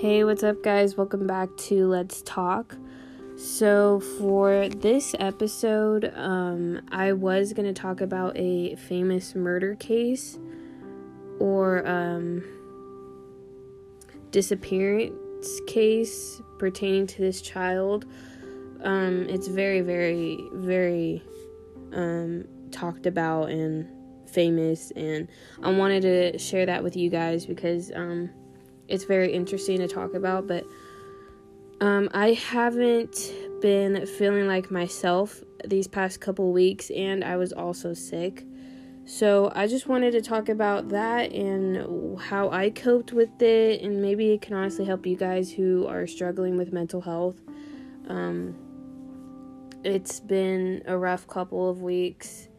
Hey, what's up, guys? Welcome back to Let's Talk. So, for this episode, um, I was going to talk about a famous murder case or um, disappearance case pertaining to this child. Um, it's very, very, very um, talked about and famous, and I wanted to share that with you guys because um, it's very interesting to talk about. But um, I haven't been feeling like myself these past couple weeks, and I was also sick. So I just wanted to talk about that and how I coped with it, and maybe it can honestly help you guys who are struggling with mental health. Um, it's been a rough couple of weeks.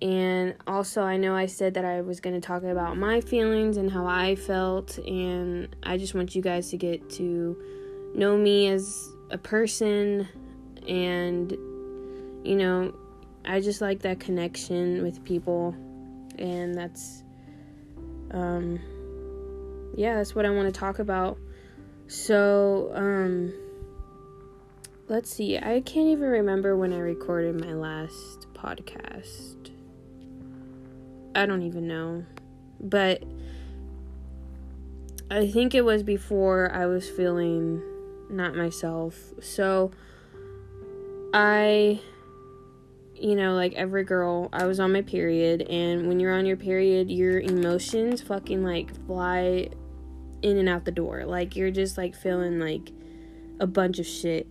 And also, I know I said that I was going to talk about my feelings and how I felt, and I just want you guys to get to know me as a person, and you know, I just like that connection with people, and that's, um, yeah, that's what I want to talk about. So, um, let's see, I can't even remember when I recorded my last podcast. I don't even know. But I think it was before I was feeling not myself. So I you know, like every girl, I was on my period and when you're on your period, your emotions fucking like fly in and out the door. Like you're just like feeling like a bunch of shit.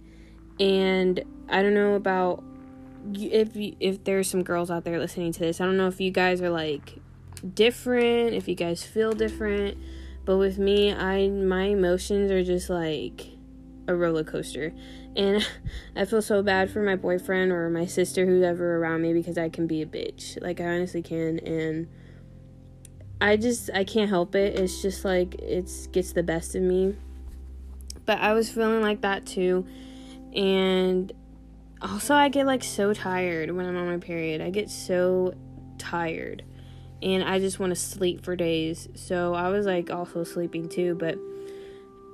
And I don't know about if you, if there's some girls out there listening to this, I don't know if you guys are like different, if you guys feel different, but with me, I my emotions are just like a roller coaster. And I feel so bad for my boyfriend or my sister who's ever around me because I can be a bitch. Like I honestly can and I just I can't help it. It's just like it's gets the best of me. But I was feeling like that too. And also I get like so tired when I'm on my period. I get so tired and I just want to sleep for days. So I was like also sleeping too, but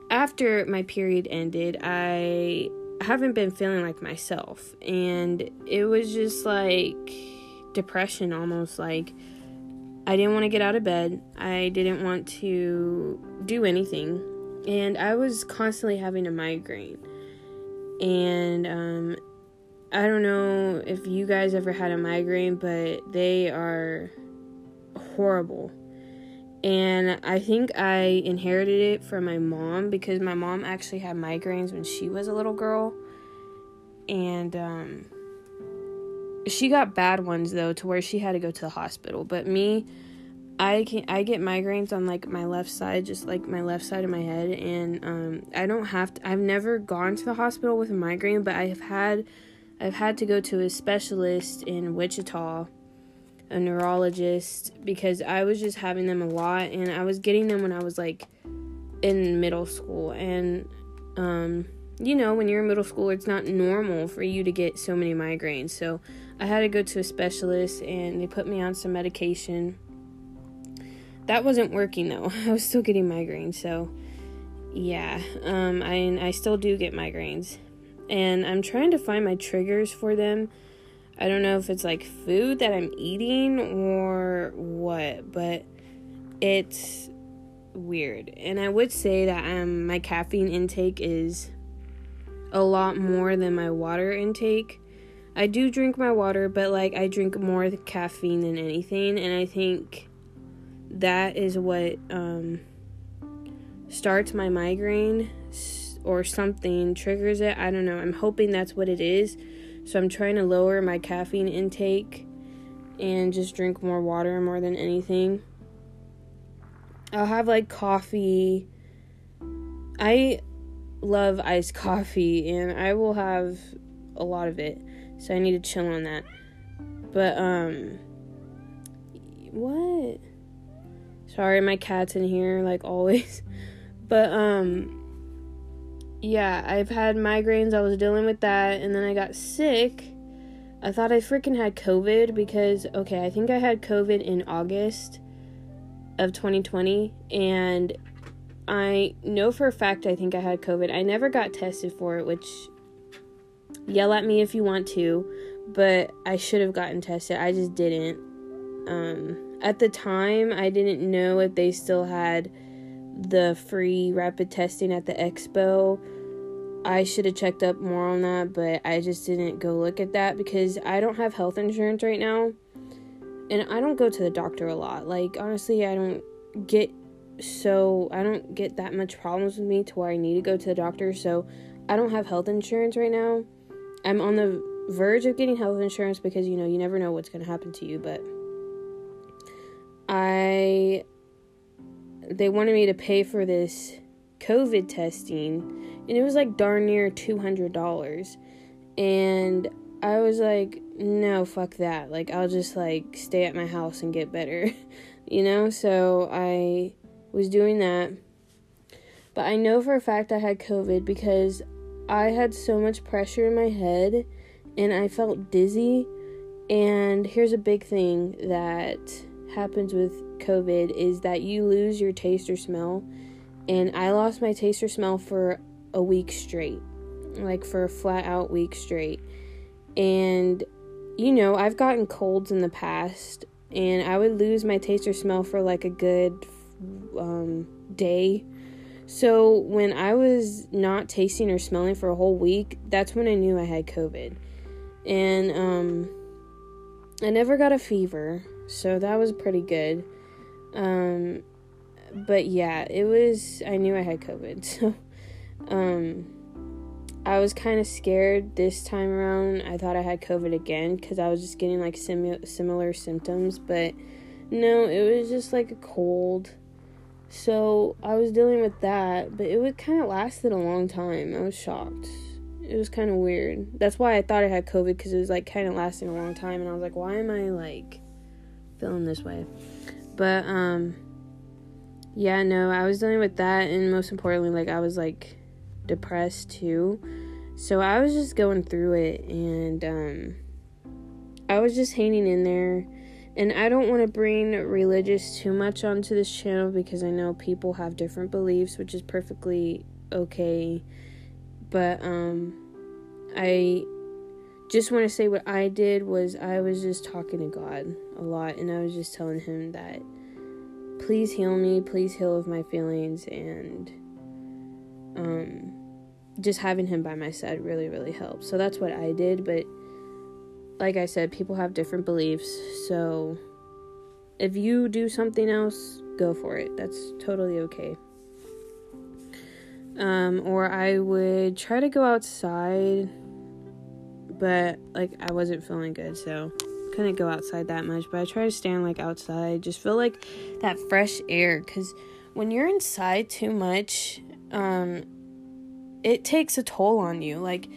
after my period ended, I haven't been feeling like myself and it was just like depression almost like I didn't want to get out of bed. I didn't want to do anything. And I was constantly having a migraine. And um I don't know if you guys ever had a migraine, but they are horrible. And I think I inherited it from my mom because my mom actually had migraines when she was a little girl. And um, she got bad ones though to where she had to go to the hospital. But me, I can I get migraines on like my left side, just like my left side of my head, and um, I don't have to. I've never gone to the hospital with a migraine, but I have had I've had to go to a specialist in Wichita, a neurologist, because I was just having them a lot, and I was getting them when I was like in middle school, and um, you know, when you're in middle school, it's not normal for you to get so many migraines. So I had to go to a specialist, and they put me on some medication. That wasn't working though. I was still getting migraines, so yeah. Um, I I still do get migraines and I'm trying to find my triggers for them. I don't know if it's like food that I'm eating or what, but it's weird. And I would say that um my caffeine intake is a lot more than my water intake. I do drink my water, but like I drink more caffeine than anything, and I think that is what um starts my migraine or something triggers it. I don't know. I'm hoping that's what it is. So I'm trying to lower my caffeine intake and just drink more water more than anything. I'll have like coffee. I love iced coffee and I will have a lot of it. So I need to chill on that. But um what? Sorry, my cat's in here like always. But um yeah, I've had migraines. I was dealing with that, and then I got sick. I thought I freaking had COVID because, okay, I think I had COVID in August of 2020, and I know for a fact I think I had COVID. I never got tested for it, which yell at me if you want to, but I should have gotten tested. I just didn't. Um, at the time, I didn't know if they still had the free rapid testing at the expo. I should have checked up more on that, but I just didn't go look at that because I don't have health insurance right now. And I don't go to the doctor a lot. Like, honestly, I don't get so, I don't get that much problems with me to where I need to go to the doctor. So, I don't have health insurance right now. I'm on the verge of getting health insurance because, you know, you never know what's going to happen to you, but I they wanted me to pay for this COVID testing, and it was like darn near $200. And I was like, no, fuck that. Like, I'll just like stay at my house and get better, you know? So I was doing that. But I know for a fact I had COVID because I had so much pressure in my head and I felt dizzy. And here's a big thing that happens with COVID is that you lose your taste or smell. And I lost my taste or smell for a week straight, like for a flat out week straight. And, you know, I've gotten colds in the past, and I would lose my taste or smell for like a good um, day. So when I was not tasting or smelling for a whole week, that's when I knew I had COVID. And um, I never got a fever, so that was pretty good. Um, but yeah, it was. I knew I had COVID, so um, I was kind of scared this time around. I thought I had COVID again because I was just getting like simu- similar symptoms, but no, it was just like a cold. So I was dealing with that, but it would kind of lasted a long time. I was shocked. It was kind of weird. That's why I thought I had COVID because it was like kind of lasting a long time, and I was like, why am I like feeling this way? But um yeah, no, I was dealing with that and most importantly like I was like depressed too. So I was just going through it and um I was just hanging in there. And I don't want to bring religious too much onto this channel because I know people have different beliefs, which is perfectly okay. But um I just want to say what I did was I was just talking to God a lot and I was just telling him that please heal me, please heal of my feelings and um just having him by my side really really helped. So that's what I did, but like I said, people have different beliefs. So if you do something else, go for it. That's totally okay. Um, or I would try to go outside but like I wasn't feeling good, so couldn't go outside that much. But I try to stand like outside, just feel like that fresh air. Cause when you're inside too much, um, it takes a toll on you. Like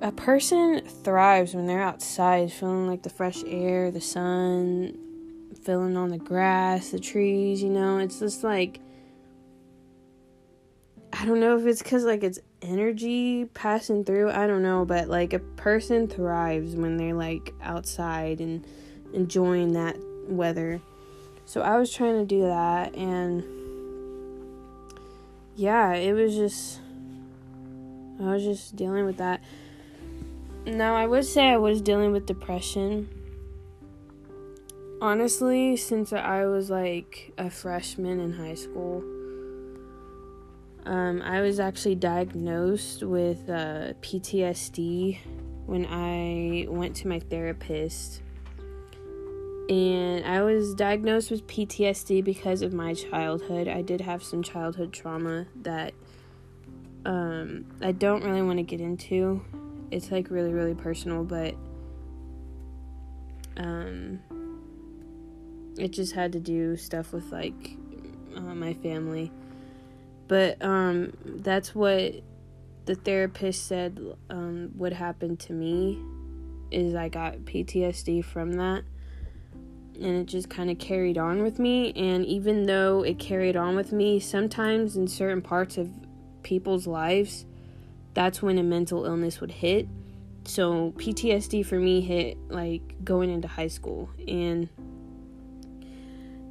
a person thrives when they're outside, feeling like the fresh air, the sun, feeling on the grass, the trees. You know, it's just like I don't know if it's because like it's energy passing through. I don't know, but like a person thrives when they're like outside and enjoying that weather. So I was trying to do that and yeah, it was just I was just dealing with that. Now, I would say I was dealing with depression. Honestly, since I was like a freshman in high school, um, I was actually diagnosed with uh, PTSD when I went to my therapist. And I was diagnosed with PTSD because of my childhood. I did have some childhood trauma that um, I don't really want to get into. It's like really, really personal, but um, it just had to do stuff with like uh, my family but um, that's what the therapist said um, would happen to me is I got PTSD from that. And it just kind of carried on with me. And even though it carried on with me, sometimes in certain parts of people's lives, that's when a mental illness would hit. So PTSD for me hit like going into high school. And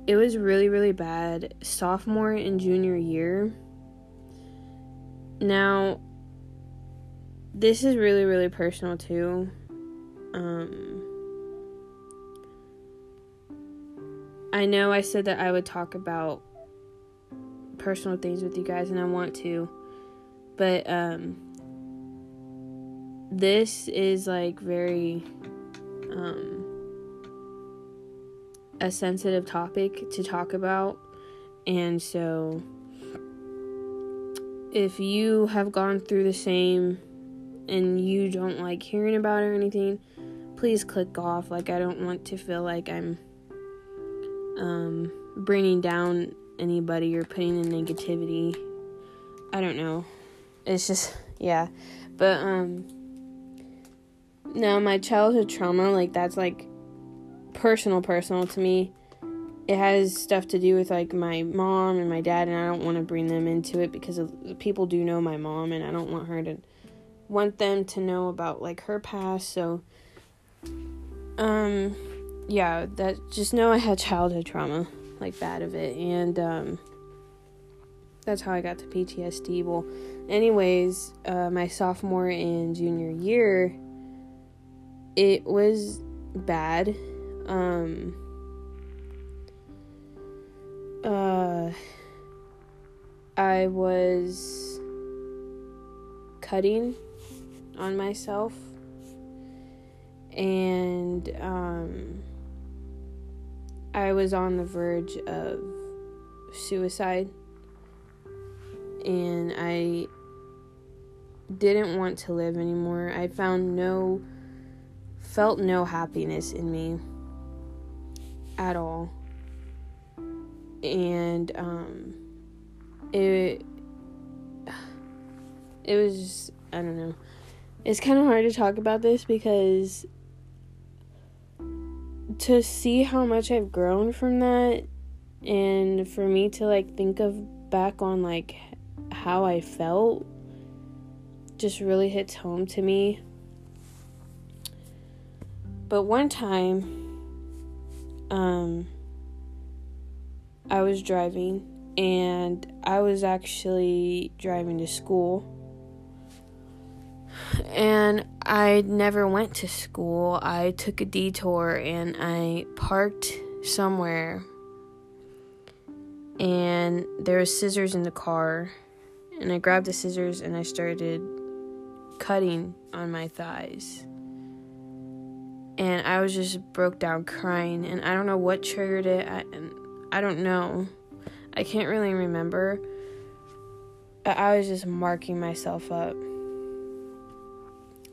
it was really, really bad sophomore and junior year. Now, this is really, really personal too. Um, I know I said that I would talk about personal things with you guys, and I want to, but um, this is like very um, a sensitive topic to talk about, and so if you have gone through the same and you don't like hearing about it or anything, please click off. Like, I don't want to feel like I'm um, bringing down anybody or putting in negativity. I don't know. It's just, yeah. But, um, now my childhood trauma, like, that's like personal, personal to me. It has stuff to do with like my mom and my dad, and I don't want to bring them into it because people do know my mom, and I don't want her to want them to know about like her past. So, um, yeah, that just know I had childhood trauma, like bad of it, and um, that's how I got to PTSD. Well, anyways, uh, my sophomore and junior year, it was bad. Um, uh, I was cutting on myself and um, I was on the verge of suicide and I didn't want to live anymore. I found no felt no happiness in me at all. And um it it was just, I don't know it's kind of hard to talk about this because to see how much I've grown from that and for me to like think of back on like how I felt just really hits home to me. But one time um I was driving and I was actually driving to school and I never went to school. I took a detour and I parked somewhere. And there was scissors in the car. And I grabbed the scissors and I started cutting on my thighs. And I was just broke down crying and I don't know what triggered it. I, I don't know. I can't really remember. I was just marking myself up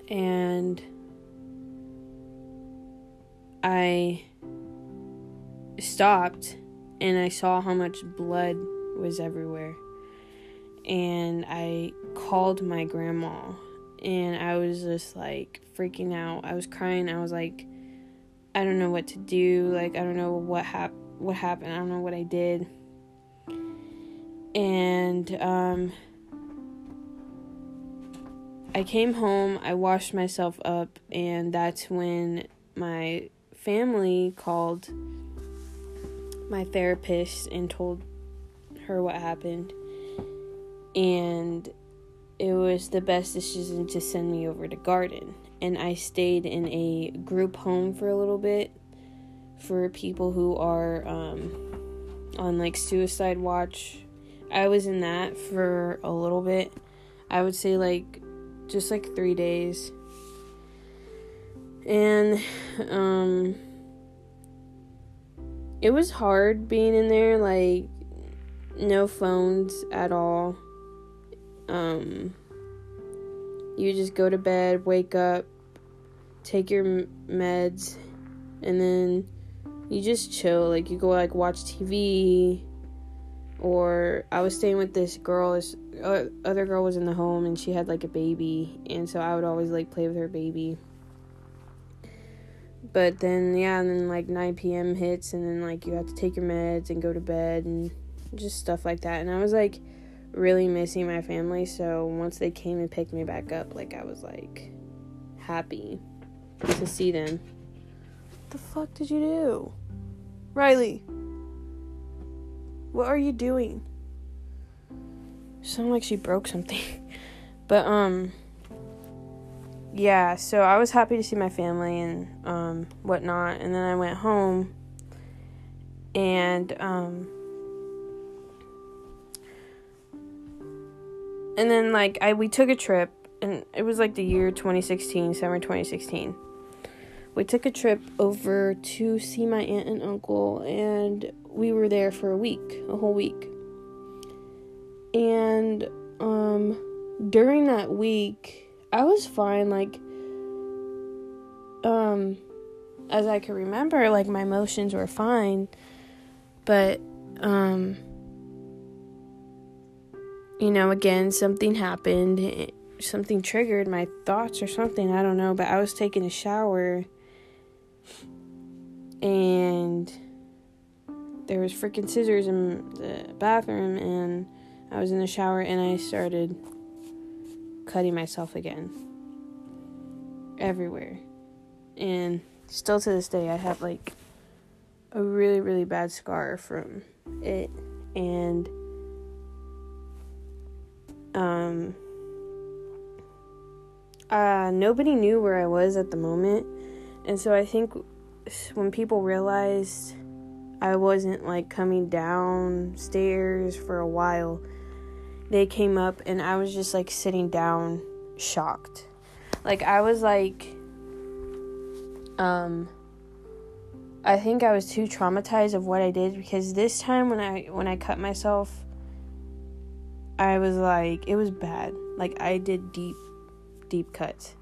and I stopped and I saw how much blood was everywhere. And I called my grandma and I was just like freaking out. I was crying. I was like I don't know what to do. Like I don't know what hap- what happened. I don't know what I did. And um I came home, I washed myself up, and that's when my family called my therapist and told her what happened. And it was the best decision to send me over to Garden. And I stayed in a group home for a little bit for people who are um, on like suicide watch. I was in that for a little bit. I would say like just like three days. And um it was hard being in there, like no phones at all. Um you just go to bed, wake up, take your meds, and then you just chill. Like you go like watch TV, or I was staying with this girl. This uh, other girl was in the home and she had like a baby, and so I would always like play with her baby. But then yeah, and then like 9 p.m. hits, and then like you have to take your meds and go to bed and just stuff like that. And I was like really missing my family, so once they came and picked me back up, like I was like happy to see them. The fuck did you do? Riley. What are you doing? Sound like she broke something. but um yeah, so I was happy to see my family and um whatnot, and then I went home and um and then like I we took a trip and it was like the year 2016, summer 2016. We took a trip over to see my aunt and uncle and we were there for a week, a whole week. And um during that week, I was fine like um as I could remember, like my emotions were fine, but um you know, again, something happened, something triggered my thoughts or something, I don't know, but I was taking a shower and there was freaking scissors in the bathroom and I was in the shower and I started cutting myself again everywhere. And still to this day I have like a really really bad scar from it and um, uh, nobody knew where I was at the moment. And so I think when people realized I wasn't like coming downstairs for a while, they came up and I was just like sitting down, shocked. Like I was like, um, I think I was too traumatized of what I did because this time when I when I cut myself I was like, it was bad. Like, I did deep, deep cuts.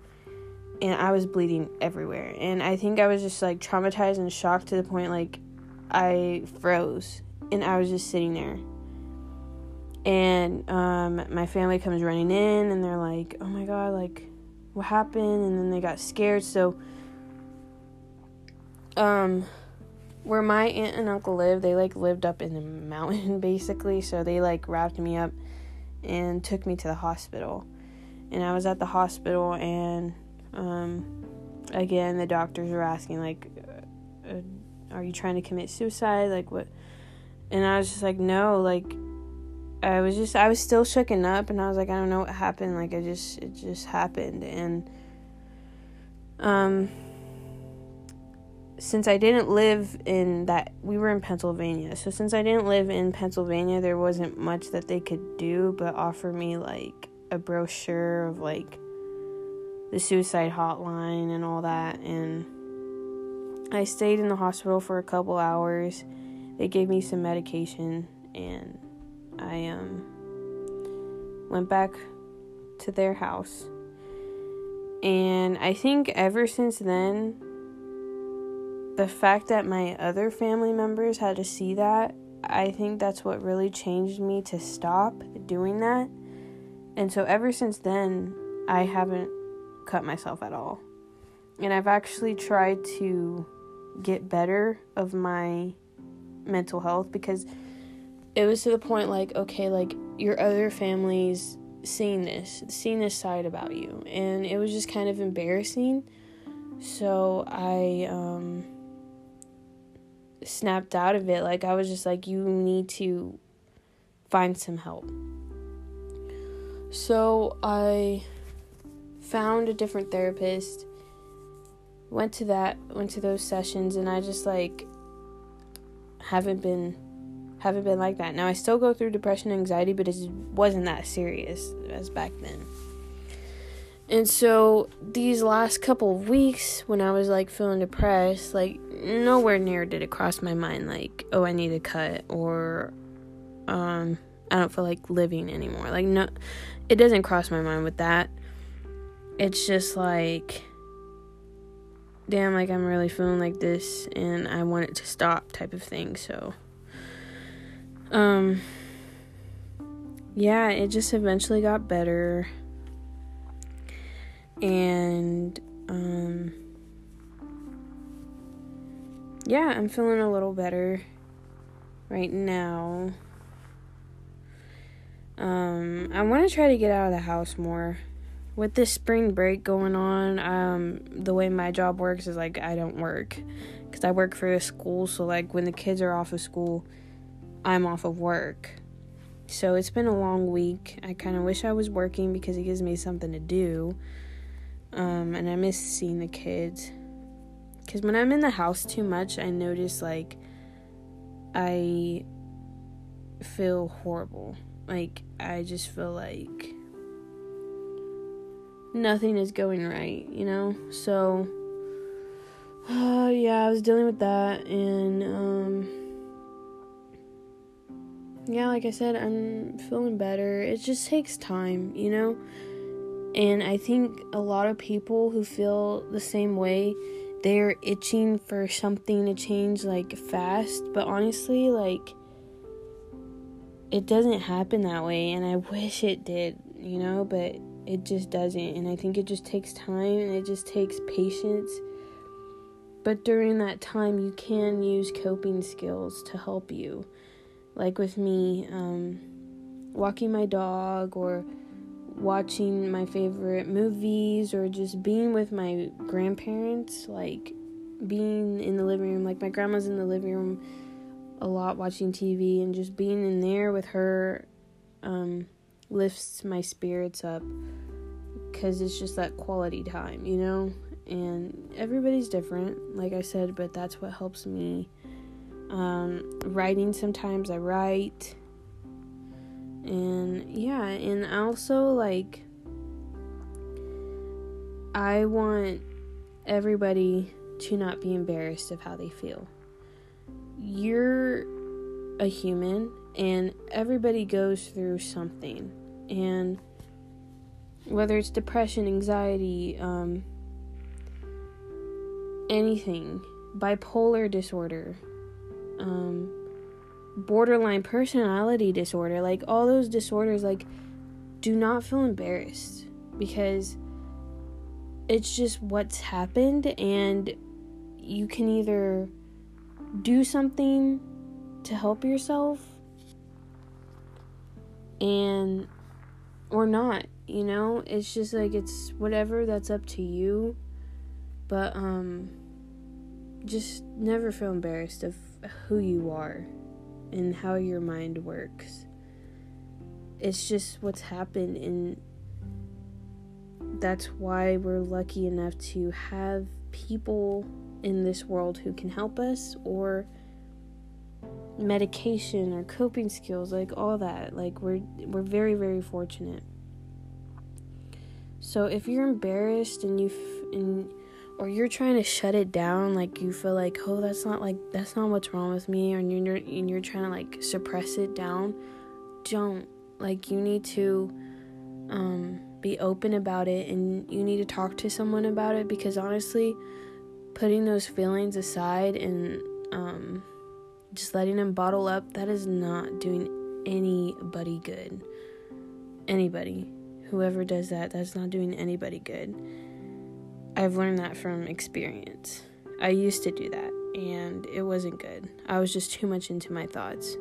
And I was bleeding everywhere. And I think I was just like traumatized and shocked to the point like I froze. And I was just sitting there. And um, my family comes running in and they're like, oh my God, like, what happened? And then they got scared. So, um, where my aunt and uncle live, they like lived up in the mountain basically. So they like wrapped me up and took me to the hospital. And I was at the hospital, and um, again, the doctors were asking, like, uh, uh, are you trying to commit suicide? Like, what? And I was just like, no, like, I was just, I was still shooken up, and I was like, I don't know what happened. Like, I just, it just happened. And, um, since I didn't live in that, we were in Pennsylvania. So since I didn't live in Pennsylvania, there wasn't much that they could do but offer me like a brochure of like the suicide hotline and all that. And I stayed in the hospital for a couple hours. They gave me some medication and I um went back to their house. And I think ever since then, the fact that my other family members had to see that, I think that's what really changed me to stop doing that. And so ever since then, I haven't cut myself at all. And I've actually tried to get better of my mental health because it was to the point like, okay, like your other family's seeing this, seeing this side about you. And it was just kind of embarrassing. So I, um, snapped out of it. Like, I was just like, you need to find some help. So I found a different therapist, went to that, went to those sessions, and I just like haven't been haven't been like that. Now I still go through depression and anxiety, but it wasn't that serious as back then. And so these last couple of weeks when I was like feeling depressed, like nowhere near did it cross my mind like, oh, I need a cut or um I don't feel like living anymore. Like no it doesn't cross my mind with that. It's just like damn like I'm really feeling like this and I want it to stop type of thing. So um yeah, it just eventually got better and um yeah, I'm feeling a little better right now. Um I want to try to get out of the house more. With this spring break going on, um the way my job works is like I don't work cuz I work for a school, so like when the kids are off of school, I'm off of work. So it's been a long week. I kind of wish I was working because it gives me something to do. Um, and I miss seeing the kids. Because when I'm in the house too much, I notice like I feel horrible. Like, I just feel like nothing is going right, you know? So, uh, yeah, I was dealing with that, and, um, yeah, like I said, I'm feeling better. It just takes time, you know? And I think a lot of people who feel the same way, they're itching for something to change like fast, but honestly, like it doesn't happen that way and I wish it did, you know, but it just doesn't. And I think it just takes time and it just takes patience. But during that time, you can use coping skills to help you. Like with me, um, walking my dog or watching my favorite movies or just being with my grandparents, like being in the living room. Like my grandma's in the living room a lot watching TV and just being in there with her um, lifts my spirits up because it's just that quality time, you know? And everybody's different, like I said, but that's what helps me. Um, writing sometimes I write. And yeah, and also like I want everybody to not be embarrassed of how they feel. You're a human and everybody goes through something. And whether it's depression, anxiety, um, anything, bipolar disorder, um, borderline personality disorder, like all those disorders, like do not feel embarrassed because it's just what's happened and you can either do something to help yourself and or not you know? It's just like it's whatever that's up to you. But um just never feel embarrassed of who you are and how your mind works. It's just what's happened and that's why we're lucky enough to have people in this world who can help us or medication or coping skills like all that. Like we're we're very very fortunate. So if you're embarrassed and you f- and or you're trying to shut it down like you feel like oh that's not like that's not what's wrong with me and you're and you're trying to like suppress it down don't. Like you need to um be open about it and you need to talk to someone about it because honestly putting those feelings aside and um just letting them bottle up, that is not doing anybody good. Anybody. Whoever does that, that's not doing anybody good. I've learned that from experience. I used to do that, and it wasn't good. I was just too much into my thoughts.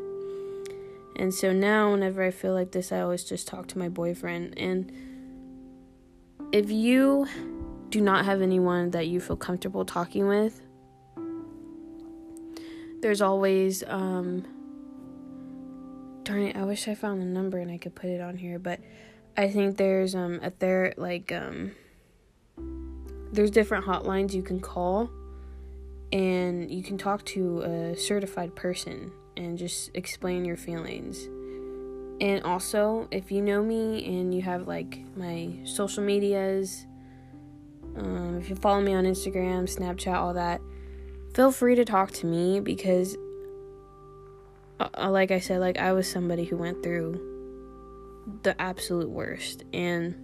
And so now, whenever I feel like this, I always just talk to my boyfriend. And if you do not have anyone that you feel comfortable talking with, there's always um darn it i wish i found the number and i could put it on here but i think there's um a there like um there's different hotlines you can call and you can talk to a certified person and just explain your feelings. And also if you know me and you have like my social medias um, if you follow me on instagram snapchat all that feel free to talk to me because uh, uh, like I said like I was somebody who went through the absolute worst. And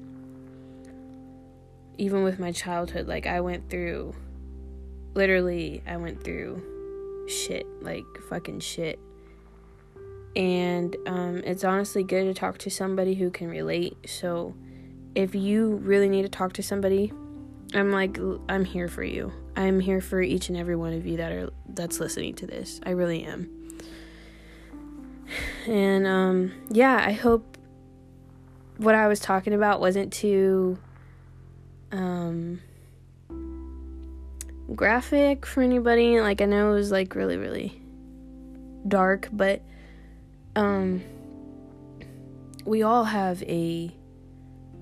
even with my childhood like I went through literally I went through shit like fucking shit. And um, it's honestly good to talk to somebody who can relate. So if you really need to talk to somebody I'm like I'm here for you. I'm here for each and every one of you that are that's listening to this. I really am. And um yeah, I hope what I was talking about wasn't too um graphic for anybody. Like I know it was like really really dark, but um we all have a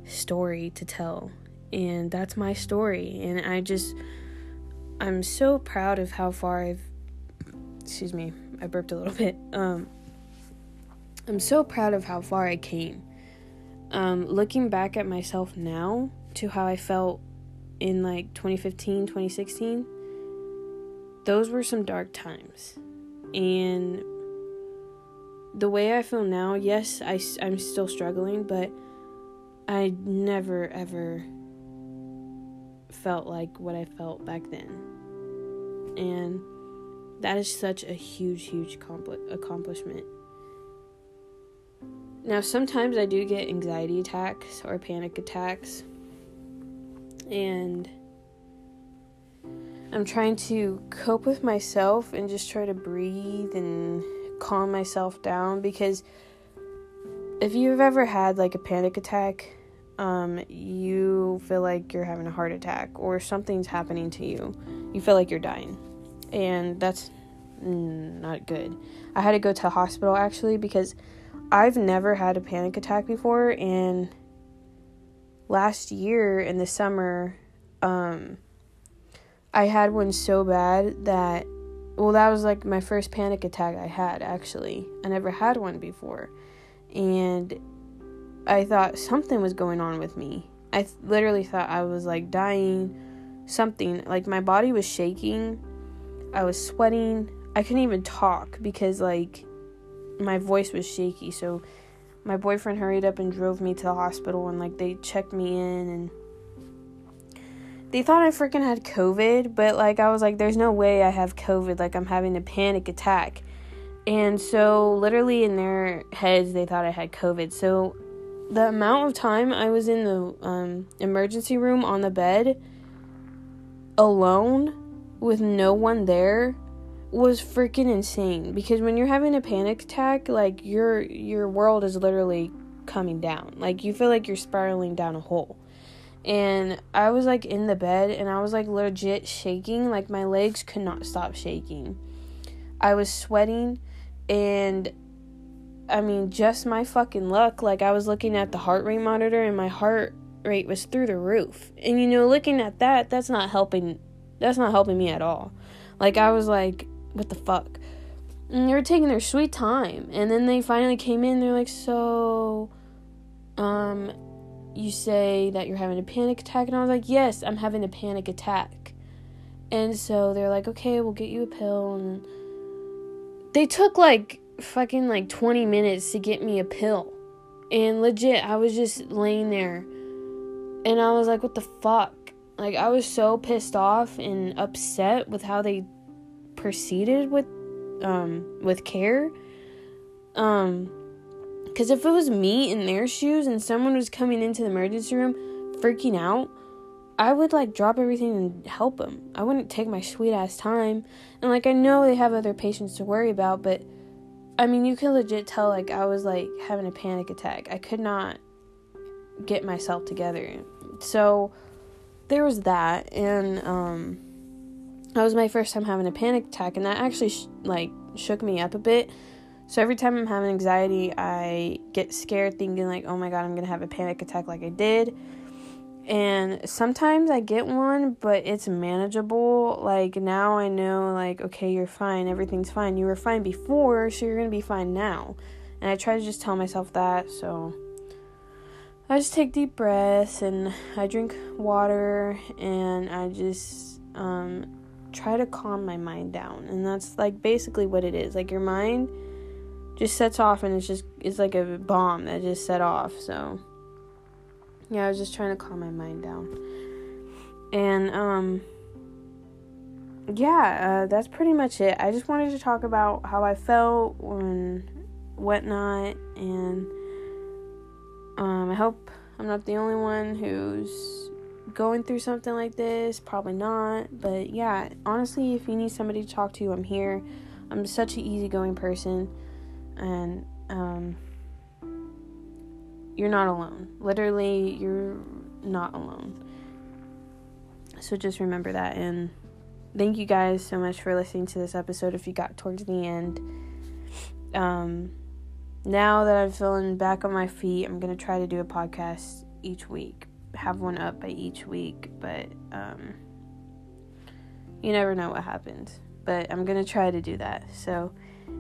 story to tell and that's my story and I just I'm so proud of how far I've excuse me, I burped a little bit. Um I'm so proud of how far I came. Um looking back at myself now to how I felt in like 2015, 2016, those were some dark times. And the way I feel now, yes, I, I'm still struggling, but I never ever felt like what I felt back then. And that is such a huge, huge accomplishment. Now, sometimes I do get anxiety attacks or panic attacks, and I'm trying to cope with myself and just try to breathe and calm myself down because if you've ever had like a panic attack, um, you feel like you're having a heart attack or something's happening to you. You feel like you're dying. And that's not good. I had to go to hospital actually because I've never had a panic attack before and last year in the summer um I had one so bad that well that was like my first panic attack I had actually. I never had one before. And I thought something was going on with me. I th- literally thought I was like dying something like my body was shaking. I was sweating. I couldn't even talk because like my voice was shaky. So my boyfriend hurried up and drove me to the hospital and like they checked me in and they thought I freaking had COVID, but like I was like, there's no way I have COVID. Like I'm having a panic attack. And so, literally, in their heads, they thought I had COVID. So, the amount of time I was in the um, emergency room on the bed alone with no one there was freaking insane. Because when you're having a panic attack like your your world is literally coming down. Like you feel like you're spiraling down a hole. And I was like in the bed and I was like legit shaking. Like my legs could not stop shaking. I was sweating and I mean just my fucking luck like I was looking at the heart rate monitor and my heart rate was through the roof and you know looking at that that's not helping that's not helping me at all like I was like what the fuck? And they were taking their sweet time. And then they finally came in, they're like, So, um, you say that you're having a panic attack? And I was like, Yes, I'm having a panic attack. And so they're like, Okay, we'll get you a pill. And they took like fucking like 20 minutes to get me a pill. And legit, I was just laying there. And I was like, What the fuck? Like, I was so pissed off and upset with how they proceeded with um with care um because if it was me in their shoes and someone was coming into the emergency room freaking out i would like drop everything and help them i wouldn't take my sweet ass time and like i know they have other patients to worry about but i mean you can legit tell like i was like having a panic attack. I could not get myself together. So there was that and um that was my first time having a panic attack and that actually sh- like shook me up a bit. So every time i'm having anxiety i get scared thinking like oh my god i'm gonna have a panic attack like i did and sometimes i get one but it's manageable like now i know like okay you're fine everything's fine you were fine before so you're gonna be fine now and i try to just tell myself that so i just take deep breaths and i drink water and i just um try to calm my mind down. And that's like basically what it is. Like your mind just sets off and it's just it's like a bomb that just set off. So yeah, I was just trying to calm my mind down. And um yeah, uh, that's pretty much it. I just wanted to talk about how I felt and whatnot, and um, I hope I'm not the only one who's going through something like this, probably not. But yeah, honestly, if you need somebody to talk to, I'm here. I'm such an easygoing person, and um, you're not alone. Literally, you're not alone. So just remember that. And thank you guys so much for listening to this episode. If you got towards the end, um, now that I'm feeling back on my feet, I'm gonna try to do a podcast each week. Have one up by each week, but um, you never know what happens. But I'm gonna try to do that. So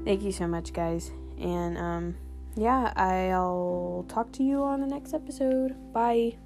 thank you so much, guys. And um, yeah, I'll talk to you on the next episode. Bye.